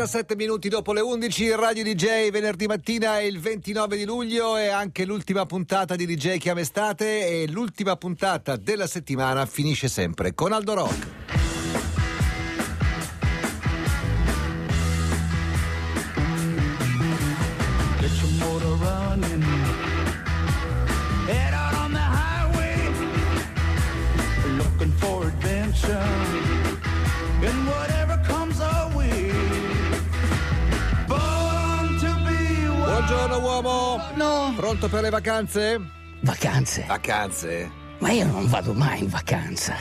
37 minuti dopo le 11, Radio DJ venerdì mattina è il 29 di luglio e anche l'ultima puntata di DJ Chiama Estate e l'ultima puntata della settimana finisce sempre con Aldo Rock. Pronto per le vacanze? vacanze. Vacanze? Ma io non vado mai in vacanza.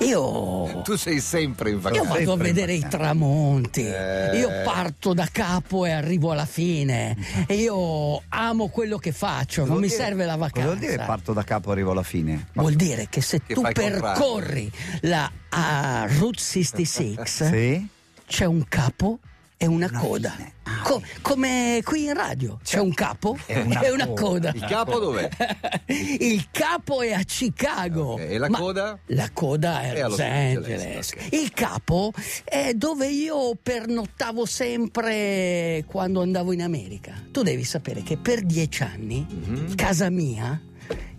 Io. Tu sei sempre in Io vacanza. vado a vedere i tramonti. Eh. Io parto da capo e arrivo alla fine. Io amo quello che faccio, non Vuol mi dire- serve la Cosa vacanza. vuol dire parto da capo e arrivo alla fine? Vuol dire che se Che tu percorri la ah, Route 66 Sì? c'è un capo e una, coda. fine. Ah, Co- come qui in radio c'è un capo E una una coda. coda. Il capo dov'è? Il capo è a Chicago. Ok, e la ma coda? La coda è È a Los Los Angeles. Angeles, ok. Il capo è dove io pernottavo sempre quando andavo in America. Tu devi sapere che per dieci anni Mhm. casa mia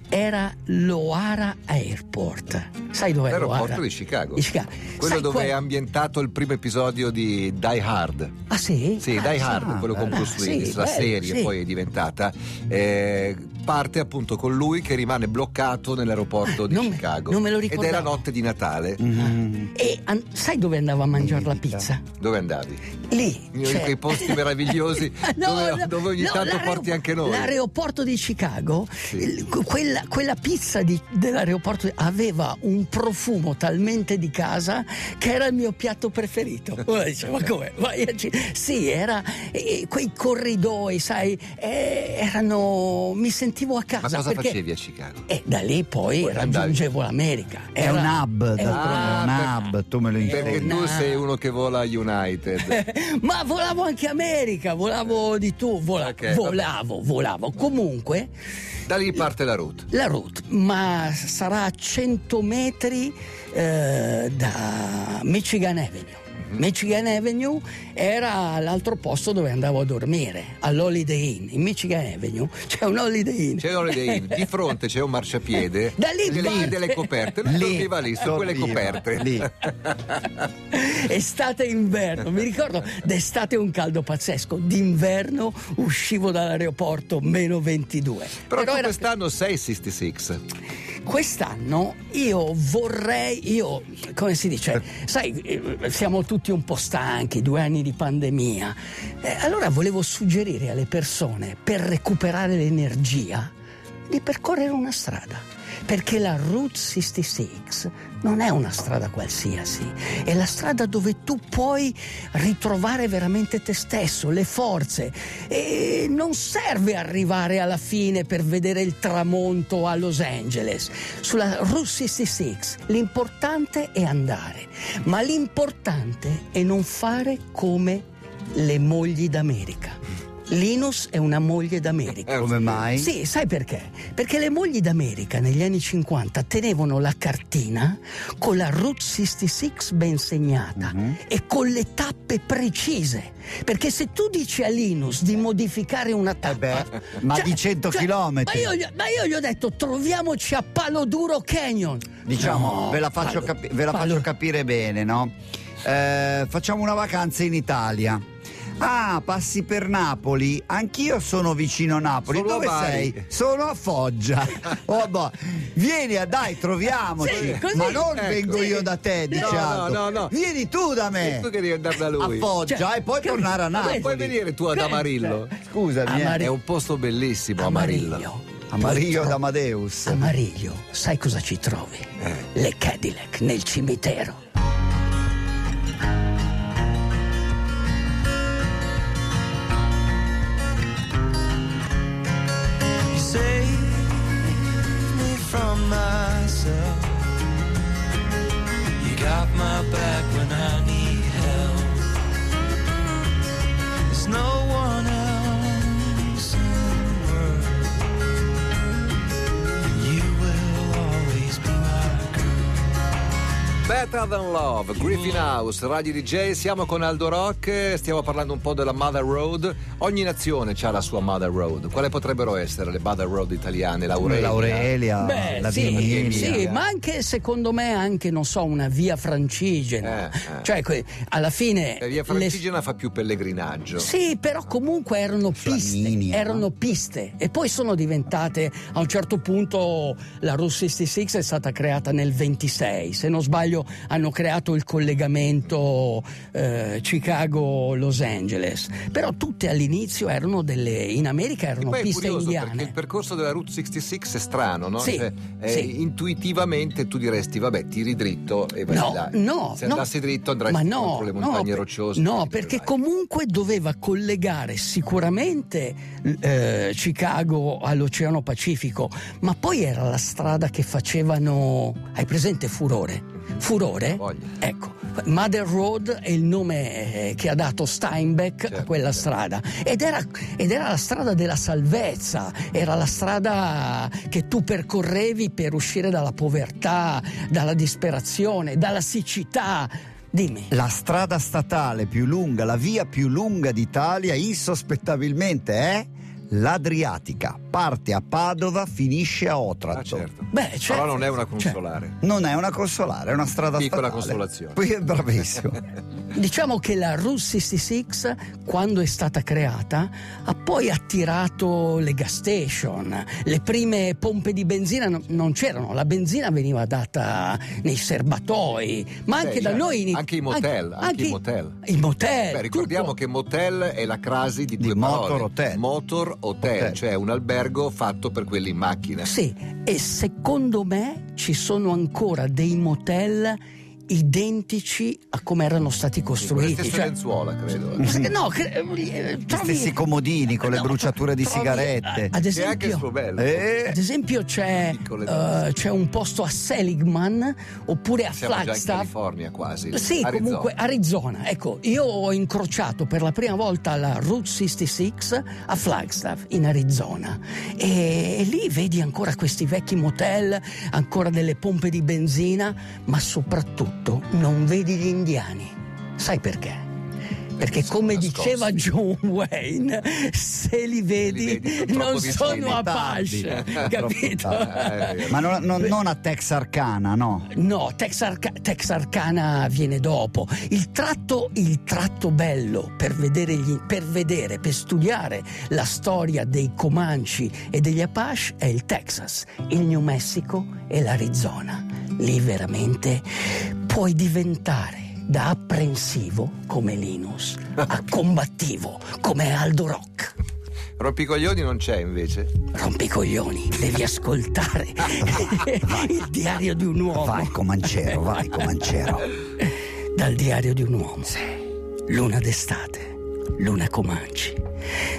era l'Ohara Airport. Sai dov'è L'aeroporto l'Ohara? di Chicago. Di Chicago. Quello Sai dove qual- è ambientato il primo episodio di Die Hard. Ah sì? Sì, Ah, Die sì. Hard, quello con Ah, Bruce sì, Willis, la bello, serie sì. poi è diventata. eh, parte appunto con lui che rimane bloccato nell'aeroporto di Non me- Chicago. non me lo Ed è la notte di Natale. Mm. E an- sai dove andavo a mangiare la pizza? Dove andavi? Lì. In c'è- quei posti meravigliosi dove- dove ogni tanto l'aereo- porti anche noi. L'aeroporto di Chicago, Sì. il- quella, quella pizza di- dell'aeroporto aveva un profumo talmente di casa che era il mio piatto preferito. Uno dice, ma come? Vai a Chi-" Sì, era eh, quei corridoi, sai, eh, erano. mi sentivo a Ma casa. cosa perché, facevi a Chicago? E da lì poi Poi andavi. raggiungevo l'America. È Era- un hub, è d'altronde, Ah, è un hub, tu me lo Perché insegni. tu no. sei uno che vola a United. Ma volavo anche America, volavo di tu, vola- Ok, volavo, volavo. Comunque, Da lì parte la route. la route, ma sarà a 100 metri eh, da Michigan Avenue. Michigan Avenue era l'altro posto dove andavo a dormire, all'Holiday Inn. In Michigan Avenue c'è un Holiday Inn. C'è un Holiday Inn, di fronte c'è un marciapiede. Da lì delle, parte. delle coperte. Lui dormiva lì, su quelle coperte. Lì. Estate e inverno, mi ricordo d'estate un caldo pazzesco, d'inverno uscivo dall'aeroporto meno 22. Però, tu era- quest'anno sei 66. Quest'anno io vorrei, io, come si dice, sai, eh, siamo tutti un po' stanchi, due anni di pandemia. Eh, allora volevo suggerire alle persone, per recuperare l'energia, di percorrere una strada. Perché la Route 66 non è una strada qualsiasi, è la strada dove tu puoi ritrovare veramente te stesso, le forze. E non serve arrivare alla fine per vedere il tramonto a Los Angeles. Sulla Route 66 l'importante è andare, ma l'importante è non fare come le mogli d'America. Linus è una moglie d'America. Come mai? Sì, sai perché? Perché le mogli d'America negli anni 50 tenevano la cartina con la Route 66 ben segnata Mhm. e con le tappe precise. Perché se tu dici a Linus di modificare una tappa... Eh beh, ma di 100 chilometri. Ma io, gli- ma io gli ho detto troviamoci a Palo Duro Canyon. Diciamo, No, ve la, faccio, Palo- capi- ve la faccio capire bene, no? Eh, facciamo una vacanza in Italia. Ah, passi per Napoli? Anch'io sono vicino a Napoli. Sono a Dove Bari. sei? Sono a Foggia. Oh, boh. Vieni a dai, troviamoci. Sì. Ma non Ecco. vengo io da te, No, diciamo. no, no, no. Vieni tu da me. E tu che devi andare da lui. A Foggia Cioè, e poi che- tornare a ma Napoli. Puoi venire tu ad Amarillo? Scusami, eh. Amari- È un posto bellissimo, Amarillo. Poi tro- d'Amadeus. Amariglio, sai cosa ci trovi? Eh. Le Cadillac nel cimitero. Better Than Love, Griffin House, Radio DJ, siamo con Aldo Rock, stiamo parlando un po' della Mother Road. Ogni nazione ha la sua Mother Road. Quale potrebbero essere le Mother Road italiane? L'Aurelia? L'Aurelia, Beh, la sì, Virginia. sì, ma anche secondo me anche, non so, una via francigena. Eh, eh. Cioè, que- alla fine... La via le- francigena fa più pellegrinaggio. Sì, però comunque erano piste, Flaminia, erano piste e poi sono diventate a un certo punto la Route 66 è stata creata nel 26, se non sbaglio hanno creato il collegamento eh, Chicago-Los Angeles, però tutte all'inizio erano delle in America erano piste curioso perché indiane. il percorso della Route 66 è strano, no? Sì, Cioè, eh, sì. Intuitivamente tu diresti, vabbè, tiri dritto e vai No, là. no, Se no. andassi dritto andresti Ma no, contro le montagne no, rocciose. No, perché vai. comunque doveva collegare sicuramente eh, Chicago all'Oceano Pacifico, ma poi era la strada che facevano. Hai presente Furore? Furore? Ecco, Mother Road è il nome eh, che ha dato Steinbeck a Certo, quella certo. strada ed era, ed era la strada della salvezza, era la strada che tu percorrevi per uscire dalla povertà, dalla disperazione, dalla siccità. Dimmi. La strada statale più lunga, la via più lunga d'Italia, insospettabilmente è l'Adriatica. Parte a Padova, finisce a Otranto. Ah, certo. Beh, certo. Però non è una Cioè, consolare. Non è una consolare, è una strada Piccola statale. consolazione. Poi è bravissimo. Diciamo che la Route 66, quando è stata creata, ha poi attirato le gas station. Le prime pompe di benzina no- non c'erano, la benzina veniva data nei serbatoi, ma anche Beh, da certo. noi. in- Anche i motel, anche i motel. I motel. Beh, ricordiamo tutto. che motel è la crasi di Di due motor parole. hotel. Motor hotel, Hotel. cioè un albergo fatto per quelli in macchina. Sì, e secondo me ci sono ancora dei motel identici a come erano stati Sì, costruiti. stesse cioè- lenzuola, credo. Sì, No, cre- eh, Gli trovi- stessi comodini con le No, bruciature di trovi- sigarette. Ad esempio. Eh, ad esempio c'è, eh, dose. c'è un posto a Seligman oppure a Siamo già in Flagstaff. California quasi. Sì, Arizona. comunque Arizona. Ecco, io ho incrociato per la prima volta la Route 66 a Flagstaff in Arizona e lì vedi ancora questi vecchi motel, ancora delle pompe di benzina, ma soprattutto non vedi gli indiani. Sai perché? Perché come nascosti. diceva John Wayne, se li vedi, vedi, sono troppo non sono. Apache, capito? Eh, vero. Ma non, non- non a Texarkana, no. No, Texarca- Texarkana viene dopo. Il tratto, il tratto bello per vedere, gli- per vedere, per studiare la storia dei Comanci e degli Apache è il Texas, il New Mexico e l'Arizona. Lì veramente puoi diventare da apprensivo come Linus a combattivo come Aldo Rock. Rompicoglioni non c'è invece. Rompicoglioni, devi ascoltare il diario di un uomo. Vai, Comancero, vai, Comancero. Dal diario di un uomo. Luna d'estate, luna Comanci.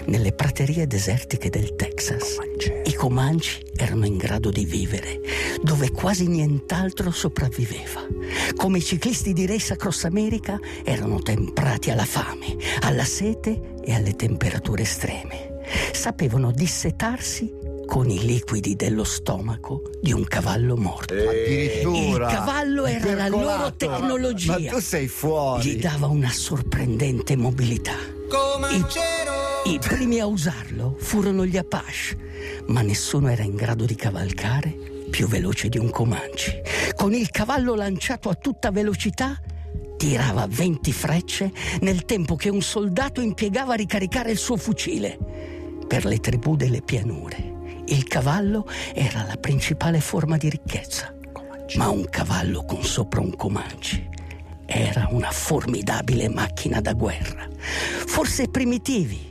Nelle praterie desertiche del Texas, i Comanci erano in grado di vivere dove quasi nient'altro sopravviveva. Come i ciclisti di Race Across America erano temprati alla fame, alla sete e alle temperature estreme. Sapevano dissetarsi con i liquidi dello stomaco di un cavallo morto. Addirittura. Il cavallo era la loro tecnologia. Ma tu sei fuori. Gli dava una sorprendente mobilità. I, I primi a usarlo furono gli Apache, ma nessuno era in grado di cavalcare più veloce di un Comanci. Con il cavallo lanciato a tutta velocità, tirava 20 frecce nel tempo che un soldato impiegava a ricaricare il suo fucile. Per le tribù delle pianure, il cavallo era la principale forma di ricchezza. Ma un cavallo con sopra un Comanci era una formidabile macchina da guerra. Forse primitivi,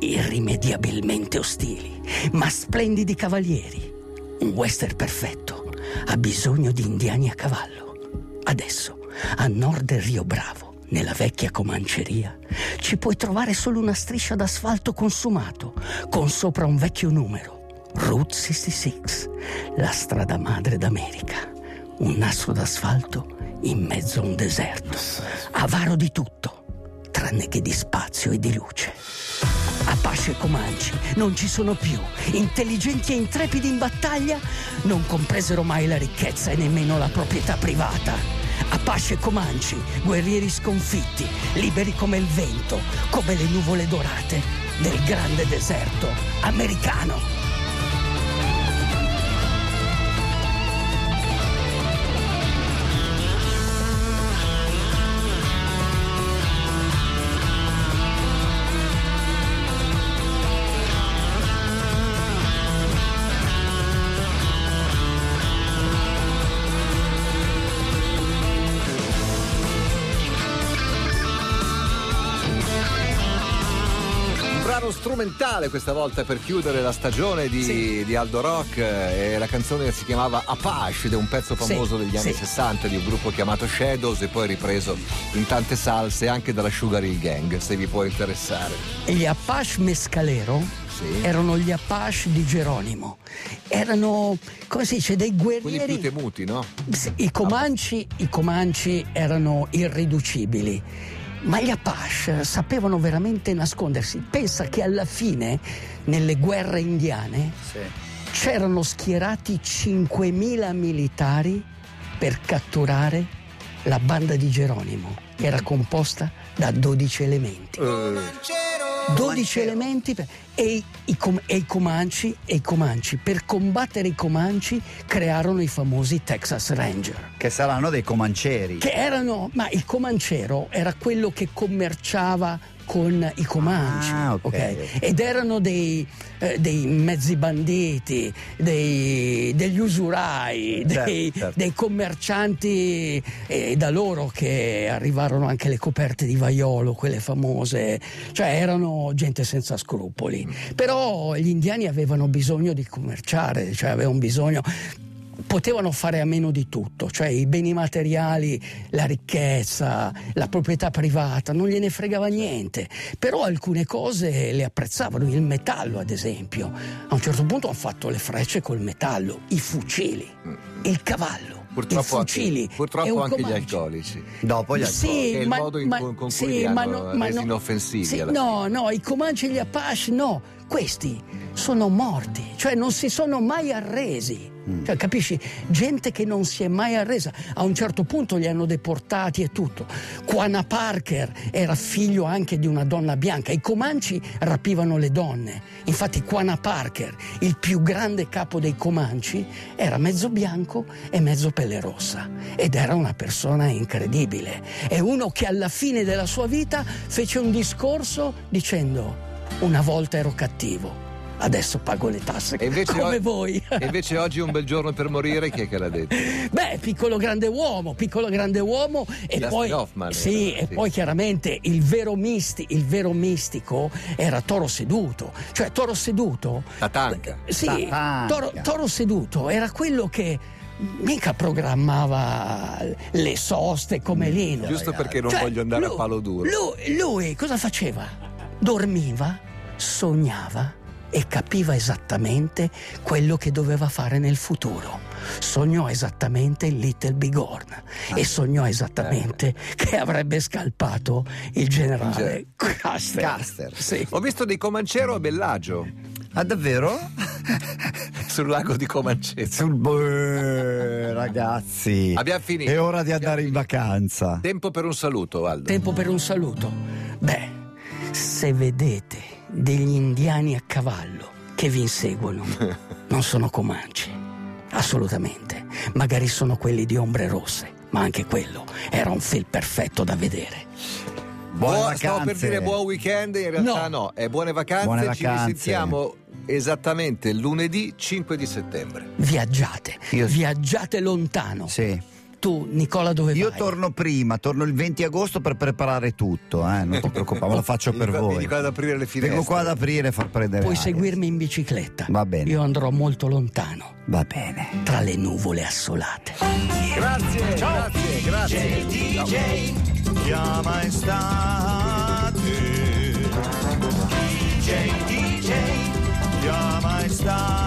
irrimediabilmente ostili, ma splendidi cavalieri. Un western perfetto ha bisogno di indiani a cavallo. Adesso, a nord del Rio Bravo, nella vecchia comanceria, ci puoi trovare solo una striscia d'asfalto consumato, con sopra un vecchio numero. Route 66, la strada madre d'America. Un nastro d'asfalto in mezzo a un deserto, avaro di tutto, tranne che di spazio e di luce. Apache e Comanci non ci sono più. Intelligenti e intrepidi in battaglia non compresero mai la ricchezza e nemmeno la proprietà privata. Apache Comanci, guerrieri sconfitti, liberi come il vento, come le nuvole dorate del grande deserto americano. Brano strumentale questa volta per chiudere la stagione di, Sì. di Aldo Rock eh, la canzone si chiamava Apache ed è un pezzo famoso Sì, degli anni sì. 60 di un gruppo chiamato Shadows e poi ripreso in tante salse anche dalla Sugar Hill Gang se vi può interessare. E gli Apache Mescalero Sì. erano gli Apache di Geronimo. Erano, come si dice, dei Quelli guerrieri. più temuti, no? I Comanci, i Comanci erano irriducibili, ma gli Apache sapevano veramente nascondersi. Pensa che alla fine, nelle guerre indiane, c'erano schierati 5.000 militari per catturare la banda di Geronimo, che era composta da 12 elementi. 12 elementi per- e, i, com- e i Comanci e i Comanci. Per combattere i Comanci crearono i famosi Texas Ranger. Che saranno dei comanceri. che erano ma il comancero era quello che commerciava con i comanci Ah, ok. ok? ed erano dei, eh, dei mezzi banditi dei- degli usurai Certo, dei, certo. dei commercianti e da loro che arrivarono anche le coperte di vaiolo quelle famose cioè erano gente senza scrupoli però gli indiani avevano bisogno di commerciare cioè avevano bisogno potevano fare a meno di tutto, cioè i beni materiali, la ricchezza, la proprietà privata, non gliene fregava niente, però alcune cose le apprezzavano, il metallo ad esempio. A un certo punto hanno fatto le frecce col metallo, i fucili, il cavallo. I Purtroppo fucili anche, purtroppo anche gli alcolici. Dopo gli Sì, alcolici. È il ma- modo in ma- cui- con sì, cui ma hanno no- ma resi no- inoffensivi sì, no, no, i Comanci e gli Apache no, questi sono morti, cioè non si sono mai arresi. Mm. Cioè, capisci? Gente che non si è mai arresa. A un certo punto li hanno deportati e tutto. Quana Parker era figlio anche di una donna bianca. I Comanci rapivano le donne. Infatti Quana Parker, il più grande capo dei Comanci, era mezzo bianco e mezzo pelle rossa. Ed era una persona incredibile. È uno che alla fine della sua vita fece un discorso dicendo una volta ero cattivo. Adesso pago le tasse invece, come o- voi. e invece oggi è un bel giorno per morire, chi è che l'ha detto? Beh, piccolo grande uomo, piccolo grande uomo e Dustin poi Hoffman sì, era, e sì. poi chiaramente il vero, misti, il vero mistico era Toro Seduto. Cioè Toro Seduto Tatanka. Sì, Tatanka. Toro, Toro Seduto era quello che mica programmava le soste come Lino. Giusto perché non Cioè, voglio andare lui- a palo duro. Lui, lui cosa faceva? Dormiva, sognava e capiva esattamente quello che doveva fare nel futuro. Sognò esattamente il Little Bigorn Ah. e sognò esattamente che avrebbe scalpato il generale Custer. Custer. Sì. Ho visto dei Comancero a Bellagio, Ah, davvero? sul lago di Comancero. Sul Beh, ragazzi. Abbiamo finito. È ora di andare in vacanza. Tempo per un saluto, Aldo. Tempo per un saluto. Beh, se vedete degli indiani a cavallo che vi inseguono, non sono comanci. Assolutamente. Magari sono quelli di ombre rosse, ma anche quello era un film perfetto da vedere. Buone Buon- stavo per vacanze. dire buon weekend, in realtà no, No. è buone vacanze. Buone Ci vacanze. risentiamo esattamente lunedì 5 di settembre. Viaggiate, Io- viaggiate lontano. Sì tu Nicola dove Io torno prima, torno il 20 agosto per preparare tutto, eh? non ti preoccupare, lo faccio per voi. Vengo qua ad aprire le finestre. Vengo qua ad aprire e far prendere Puoi seguirmi in bicicletta. Va bene. Io andrò molto lontano. Va bene. Tra le nuvole assolate. Grazie, Ciao. grazie, grazie. DJ, DJ chiama estate. DJ, DJ chiama estate.